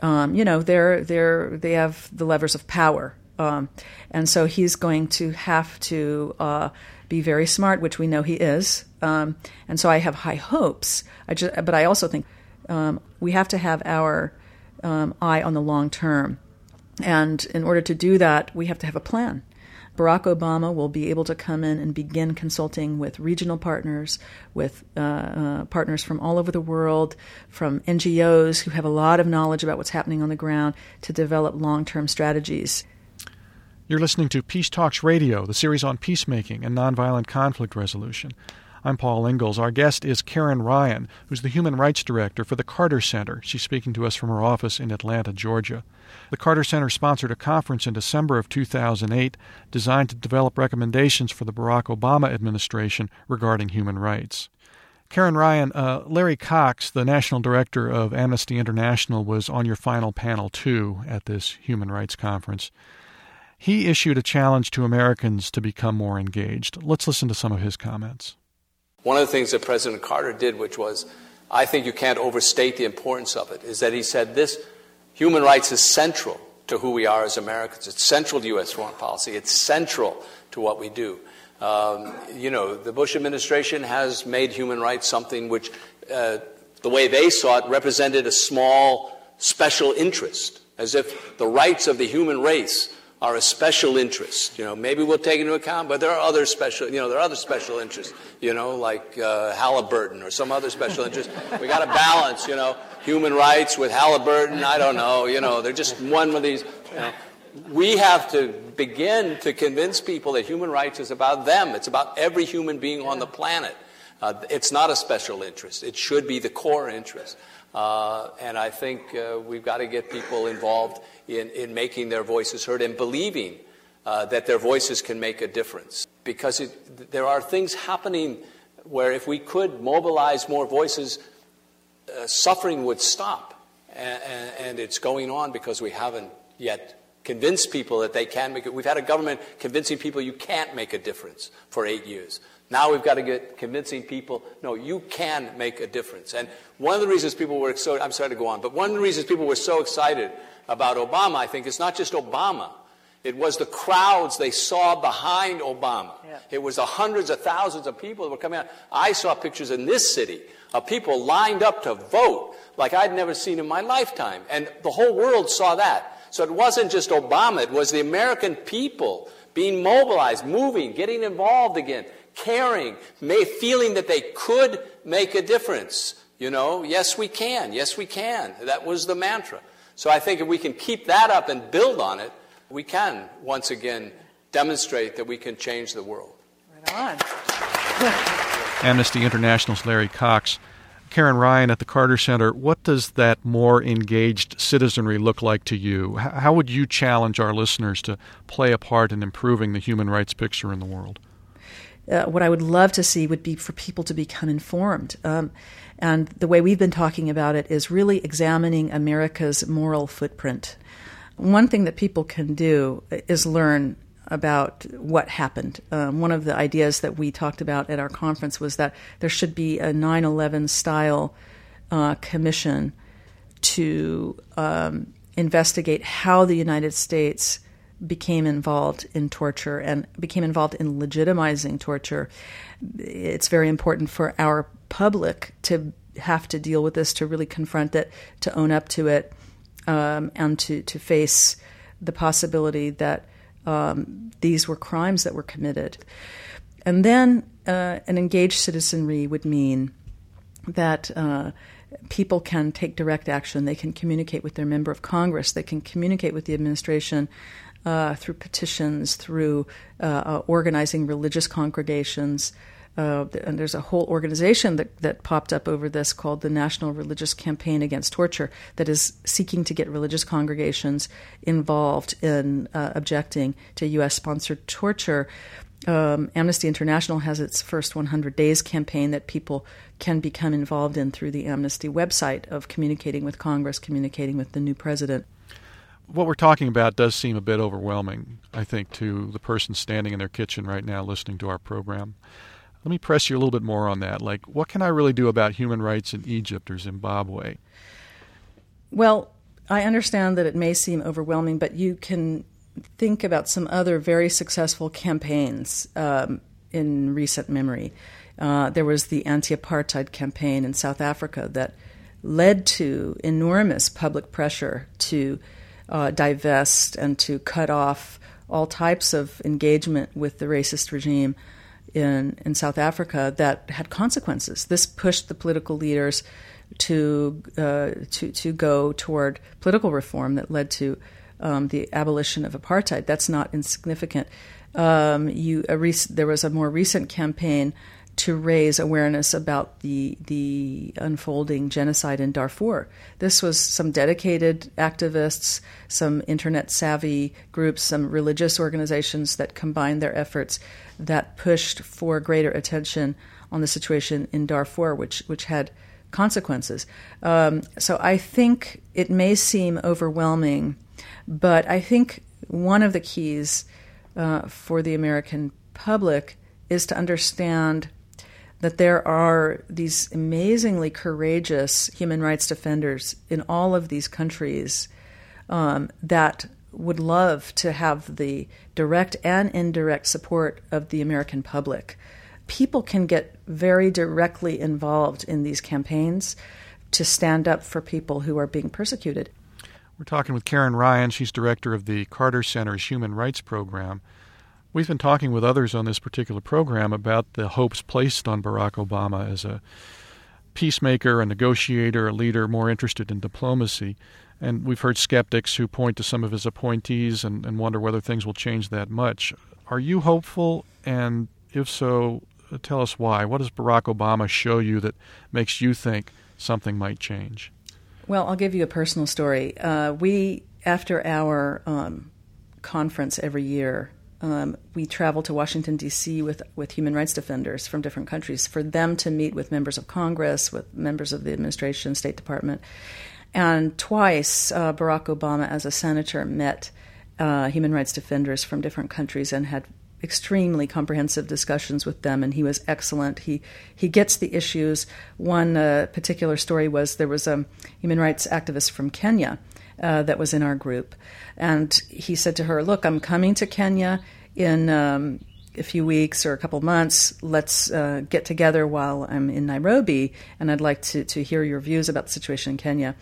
um, you know, they're they're they have the levers of power, um, and so he's going to have to uh, be very smart, which we know he is. Um, and so I have high hopes. I just, but I also think um, we have to have our um, eye on the long term. And in order to do that, we have to have a plan. Barack Obama will be able to come in and begin consulting with regional partners, with uh, uh, partners from all over the world, from NGOs who have a lot of knowledge about what's happening on the ground to develop long term strategies. You're listening to Peace Talks Radio, the series on peacemaking and nonviolent conflict resolution. I'm Paul Ingles. Our guest is Karin Ryan, who's the Human Rights Director for the Carter Center. She's speaking to us from her office in Atlanta, Georgia. The Carter Center sponsored a conference in December of 2008 designed to develop recommendations for the Barack Obama administration regarding human rights. Karin Ryan, uh, Larry Cox, the national director of Amnesty International, was on your final panel too at this human rights conference. He issued a challenge to Americans to become more engaged. Let's listen to some of his comments. One of the things that President Carter did, which was, I think you can't overstate the importance of it, is that he said this human rights is central to who we are as Americans. It's central to U.S. foreign policy. It's central to what we do. Um, you know, the Bush administration has made human rights something which, uh, the way they saw it, represented a small special interest, as if the rights of the human race are a special interest. You know, maybe we'll take into account, but there are other special, you know, there are other special interests. You know, like uh, Halliburton or some other special interest. We got to balance, you know, human rights with Halliburton. I don't know. You know, they're just one of these. You know, we have to begin to convince people that human rights is about them. It's about every human being on the planet. Uh, it's not a special interest. It should be the core interest. Uh, and I think uh, we've got to get people involved in, in making their voices heard and believing uh, that their voices can make a difference. Because it, there are things happening where if we could mobilize more voices, uh, suffering would stop. And, and, it's going on because we haven't yet convinced people that they can make it. We've had a government convincing people you can't make a difference for eight years. Now we've got to get convincing people, no, you can make a difference. And one of the reasons people were so, I'm sorry to go on, but one of the reasons people were so excited about Obama, I think, is not just Obama. It was the crowds they saw behind Obama. Yeah. It was the hundreds of thousands of people that were coming out. I saw pictures in this city of people lined up to vote like I'd never seen in my lifetime. And the whole world saw that. So it wasn't just Obama, it was the American people being mobilized, moving, getting involved again, caring, may, feeling that they could make a difference. You know, yes, we can. Yes, we can. That was the mantra. So I think if we can keep that up and build on it, we can once again demonstrate that we can change the world. Right on. Amnesty International's Larry Cox. Karin Ryan at the Carter Center, what does that more engaged citizenry look like to you? How would you challenge our listeners to play a part in improving the human rights picture in the world? Uh, what I would love to see would be for people to become informed. Um, and the way we've been talking about it is really examining America's moral footprint. One thing that people can do is learn about what happened. Um, one of the ideas that we talked about at our conference was that there should be a 9 11 style uh, commission to um, investigate how the United States became involved in torture and became involved in legitimizing torture. It's very important for our public to have to deal with this, to really confront it, to own up to it, um, and to, to face the possibility that um, these were crimes that were committed. And then uh, an engaged citizenry would mean that uh, people can take direct action. They can communicate with their member of Congress. They can communicate with the administration uh, through petitions, through uh, uh, organizing religious congregations. Uh, and there's a whole organization that, that popped up over this called the National Religious Campaign Against Torture that is seeking to get religious congregations involved in uh, objecting to U.S. sponsored torture. Um, Amnesty International has its first 100 Days campaign that people can become involved in through the Amnesty website of communicating with Congress, communicating with the new president. What we're talking about does seem a bit overwhelming, I think, to the person standing in their kitchen right now listening to our program. Let me press you a little bit more on that. Like, what can I really do about human rights in Egypt or Zimbabwe? Well, I understand that it may seem overwhelming, but you can think about some other very successful campaigns um, in recent memory. Uh, there was the anti apartheid campaign in South Africa that led to enormous public pressure to uh, divest and to cut off all types of engagement with the racist regime in, in South Africa that had consequences. This pushed the political leaders to, uh, to, to go toward political reform that led to um, the abolition of apartheid. That's not insignificant. Um, you, rec- there was a more recent campaign to raise awareness about the the unfolding genocide in Darfur. This was some dedicated activists, some internet savvy groups, some religious organizations that combined their efforts that pushed for greater attention on the situation in Darfur, which which had consequences. Um, so I think it may seem overwhelming, but I think one of the keys uh, for the American public is to understand that there are these amazingly courageous human rights defenders in all of these countries um, that would love to have the direct and indirect support of the American public. People can get very directly involved in these campaigns to stand up for people who are being persecuted. We're talking with Karin Ryan. She's director of the Carter Center's Human Rights Program. We've been talking with others on this particular program about the hopes placed on Barack Obama as a peacemaker, a negotiator, a leader more interested in diplomacy. And we've heard skeptics who point to some of his appointees and, and wonder whether things will change that much. Are you hopeful? And if so, tell us why. What does Barack Obama show you that makes you think something might change? Well, I'll give you a personal story. Uh, we, after our um, conference every year, um, we travel to Washington D.C. with with human rights defenders from different countries for them to meet with members of Congress, with members of the administration, State Department, and twice uh, Barack Obama, as a senator, met uh, human rights defenders from different countries and had extremely comprehensive discussions with them, and he was excellent. He he gets the issues. One uh, particular story was there was a human rights activist from Kenya uh, that was in our group. And he said to her, Look, I'm coming to Kenya in um, a few weeks or a couple months. Let's uh, get together while I'm in Nairobi, and I'd like to, to hear your views about the situation in Kenya.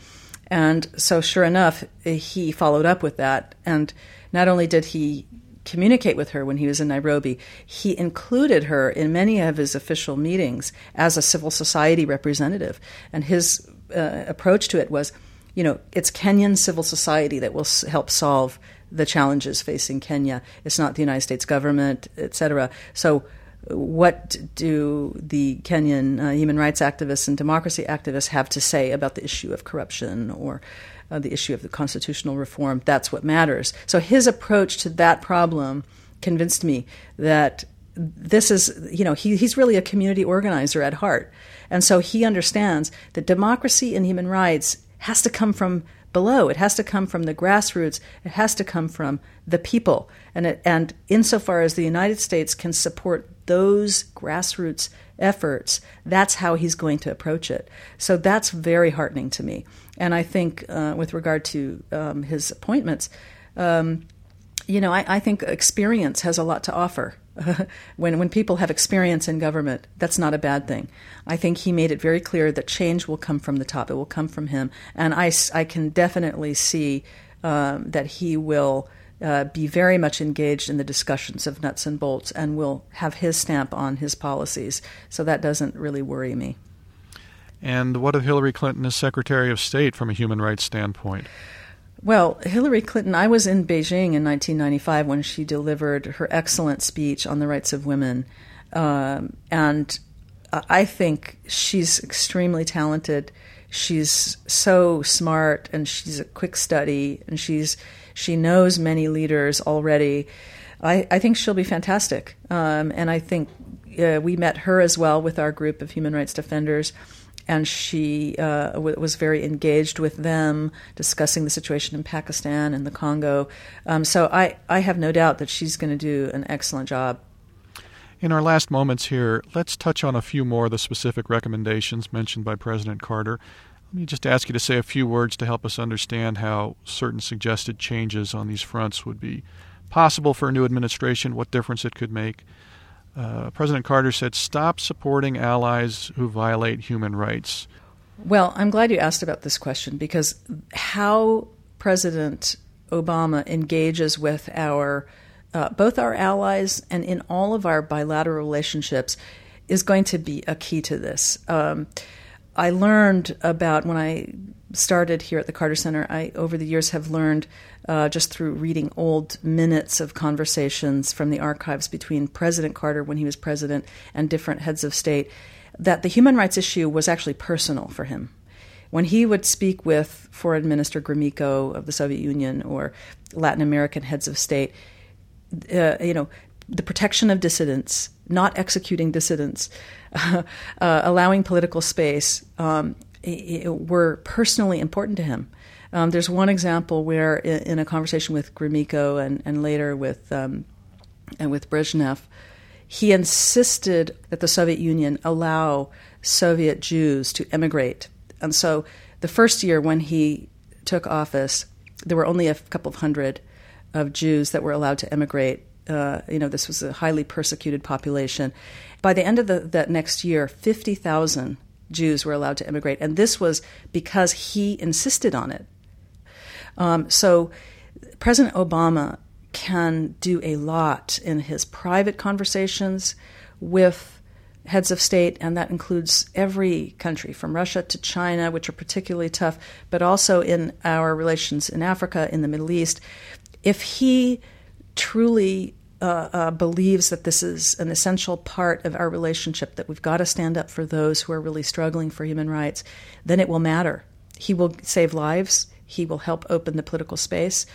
And so, sure enough, he followed up with that. And not only did he communicate with her when he was in Nairobi, he included her in many of his official meetings as a civil society representative. And his uh, approach to it was you know, it's Kenyan civil society that will help solve the challenges facing Kenya. It's not the United States government, et cetera. So, what do the Kenyan uh, human rights activists and democracy activists have to say about the issue of corruption or uh, the issue of the constitutional reform? That's what matters. So, his approach to that problem convinced me that this is, you know, he, he's really a community organizer at heart. And so he understands that democracy and human rights has to come from below. It has to come from the grassroots. It has to come from the people. And it, and insofar as the United States can support those grassroots efforts, that's how he's going to approach it. So that's very heartening to me. And I think, uh, with regard to um, his appointments, um, you know, I, I, think experience has a lot to offer. when when people have experience in government, that's not a bad thing. I think he made it very clear that change will come from the top. It will come from him, and I, I can definitely see um, that he will. Uh, be very much engaged in the discussions of nuts and bolts and will have his stamp on his policies. So that doesn't really worry me. And what of Hillary Clinton as Secretary of State from a human rights standpoint? Well, Hillary Clinton, I was in Beijing in 1995 when she delivered her excellent speech on the rights of women. Um, and I think she's extremely talented. She's so smart and she's a quick study and she's she knows many leaders already. I, I think she'll be fantastic. Um, and I think uh, we met her as well with our group of human rights defenders. And she uh, w- was very engaged with them, discussing the situation in Pakistan and the Congo. Um, so I, I have no doubt that she's going to do an excellent job. In our last moments here, let's touch on a few more of the specific recommendations mentioned by President Carter. Let me just ask you to say a few words to help us understand how certain suggested changes on these fronts would be possible for a new administration, what difference it could make. Uh, President Carter said, stop supporting allies who violate human rights. Well, I'm glad you asked about this question because how President Obama engages with our uh, both our allies and in all of our bilateral relationships is going to be a key to this. Um, I learned about when I started here at the Carter Center. I over the years have learned uh, just through reading old minutes of conversations from the archives between President Carter when he was president and different heads of state that the human rights issue was actually personal for him. When he would speak with Foreign Minister Gromyko of the Soviet Union or Latin American heads of state, uh, you know, the protection of dissidents, not executing dissidents, uh, allowing political space, um, were personally important to him. Um, there's one example where, in, in, a conversation with Gromyko and, and later with um, and with Brezhnev, he insisted that the Soviet Union allow Soviet Jews to emigrate. And so, the first year when he took office, there were only a couple of hundred of Jews that were allowed to emigrate. Uh, you know, this was a highly persecuted population. By the end of the, that next year, 50,000 Jews were allowed to immigrate. And this was because he insisted on it. Um, so President Obama can do a lot in his private conversations with heads of state, and that includes every country from Russia to China, which are particularly tough, but also in our relations in Africa, in the Middle East. If he truly uh, uh, believes that this is an essential part of our relationship, that we've got to stand up for those who are really struggling for human rights, then it will matter. He will save lives, he will help open the political space,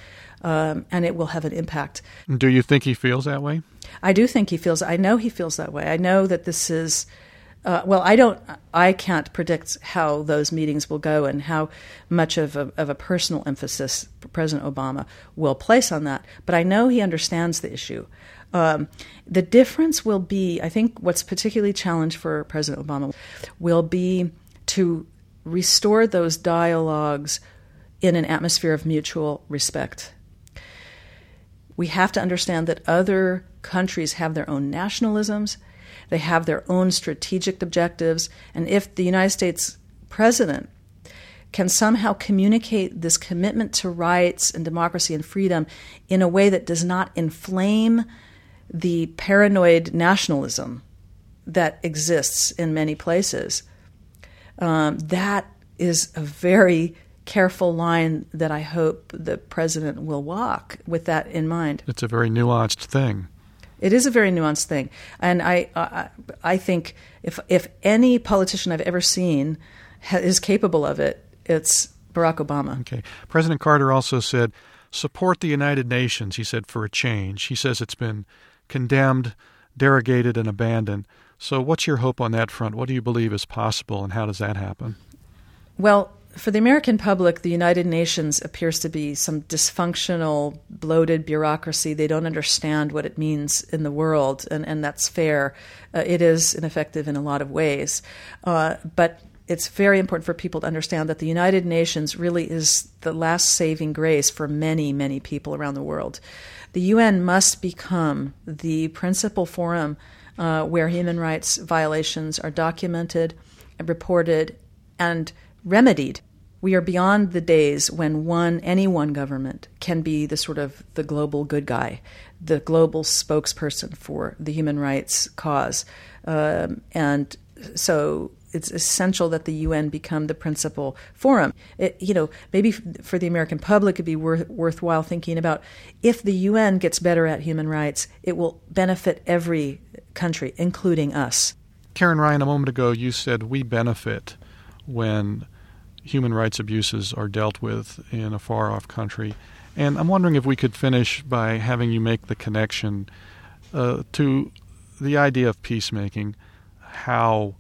um, and it will have an impact. Do you think he feels that way? I do think he feels. I know he feels that way. I know that this is uh, well, I don't. I can't predict how those meetings will go and how much of a, of a personal emphasis President Obama will place on that. But I know he understands the issue. Um, the difference will be, I think, what's particularly challenged for President Obama will be to restore those dialogues in an atmosphere of mutual respect. We have to understand that other countries have their own nationalisms they have their own strategic objectives. And if the United States president can somehow communicate this commitment to rights and democracy and freedom in a way that does not inflame the paranoid nationalism that exists in many places, um, that is a very careful line that I hope the president will walk with that in mind. It's a very nuanced thing. It is a very nuanced thing, and I I, I think if if any politician I've ever seen ha- is capable of it, it's Barack Obama. Okay. President Carter also said, "Support the United Nations." He said for a change. He says it's been condemned, derogated, and abandoned. So, what's your hope on that front? What do you believe is possible, and how does that happen? Well, for the American public, the United Nations appears to be some dysfunctional, bloated bureaucracy. They don't understand what it means in the world, and, and that's fair. Uh, it is ineffective in a lot of ways. Uh, but it's very important for people to understand that the United Nations really is the last saving grace for many, many people around the world. The UN must become the principal forum uh, where human rights violations are documented, reported, and remedied. We are beyond the days when one any one government can be the sort of the global good guy, the global spokesperson for the human rights cause, um, and so it's essential that the UN become the principal forum. It, you know, maybe for the American public, it'd be worth, worthwhile thinking about if the UN gets better at human rights, it will benefit every country, including us. Karin Ryan, a moment ago, you said we benefit when human rights abuses are dealt with in a far off country. And I'm wondering if we could finish by having you make the connection uh, to the idea of peacemaking, how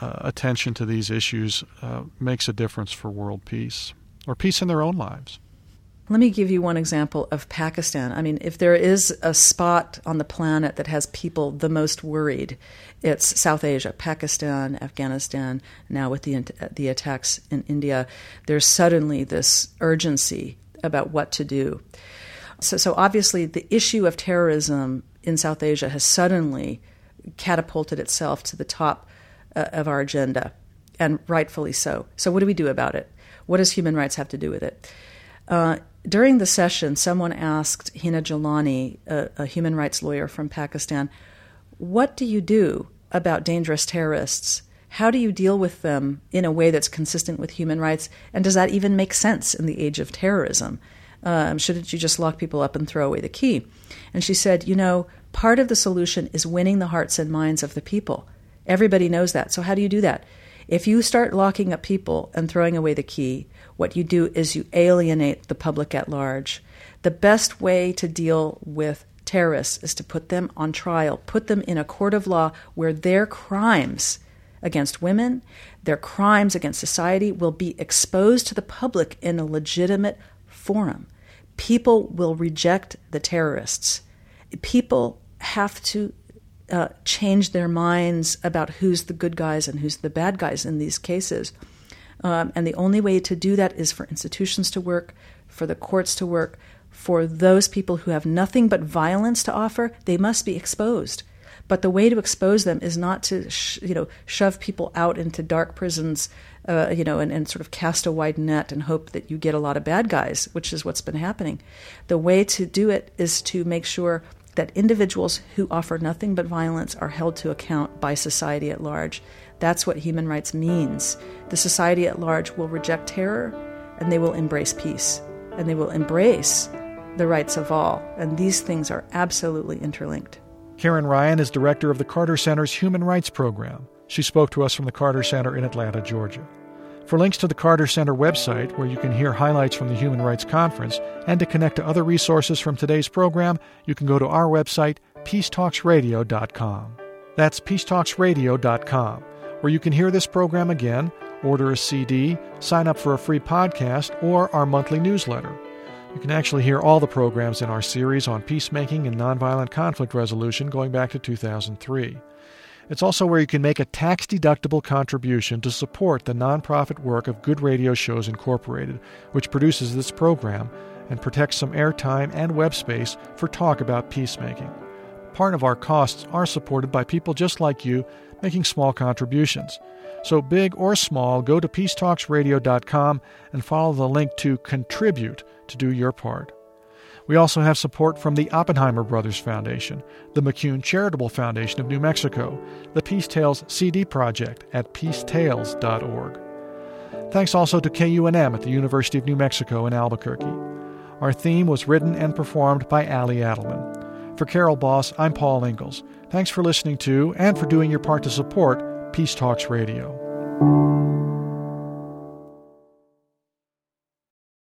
uh, attention to these issues uh, makes a difference for world peace or peace in their own lives. Let me give you one example of Pakistan. I mean, if there is a spot on the planet that has people the most worried, it's South Asia, Pakistan, Afghanistan. Now, with the the attacks in India, there's suddenly this urgency about what to do. So, so obviously, the issue of terrorism in South Asia has suddenly catapulted itself to the top uh, of our agenda, and rightfully so. So, what do we do about it? What does human rights have to do with it? Uh, during the session, someone asked Hina Jalani, a, a, human rights lawyer from Pakistan, what do you do about dangerous terrorists? How do you deal with them in a way that's consistent with human rights? And does that even make sense in the age of terrorism? Um, shouldn't you just lock people up and throw away the key? And she said, you know, part of the solution is winning the hearts and minds of the people. Everybody knows that. So, how do you do that? If you start locking up people and throwing away the key, what you do is you alienate the public at large. The best way to deal with terrorists is to put them on trial, put them in a court of law where their crimes against women, their crimes against society will be exposed to the public in a legitimate forum. People will reject the terrorists. People have to uh, change their minds about who's the good guys and who's the bad guys in these cases. Um, and the only way to do that is for institutions to work, for the courts to work, for those people who have nothing but violence to offer, they must be exposed. But the way to expose them is not to, sh- you know, shove people out into dark prisons, uh, you know, and, and sort of cast a wide net and hope that you get a lot of bad guys, which is what's been happening. The way to do it is to make sure that individuals who offer nothing but violence are held to account by society at large. That's what human rights means. The society at large will reject terror and they will embrace peace and they will embrace the rights of all. And these things are absolutely interlinked. Karin Ryan is director of the Carter Center's Human Rights Program. She spoke to us from the Carter Center in Atlanta, Georgia. For links to the Carter Center website, where you can hear highlights from the Human Rights Conference, and to connect to other resources from today's program, you can go to our website, peacetalksradio.com. That's peacetalksradio.com, where you can hear this program again, order a CD, sign up for a free podcast, or our monthly newsletter. You can actually hear all the programs in our series on peacemaking and nonviolent conflict resolution going back to 2003. It's also where you can make a tax deductible contribution to support the nonprofit work of Good Radio Shows Incorporated, which produces this program and protects some airtime and web space for talk about peacemaking. Part of our costs are supported by people just like you making small contributions. So, big or small, go to peacetalksradio.com and follow the link to contribute to do your part. We also have support from the Oppenheimer Brothers Foundation, the McCune Charitable Foundation of New Mexico, the Peace Tales CD Project at peacetales.org. Thanks also to KUNM at the University of New Mexico in Albuquerque. Our theme was written and performed by Ali Adelman. For Carol Boss, I'm Paul Ingles. Thanks for listening to and for doing your part to support Peace Talks Radio.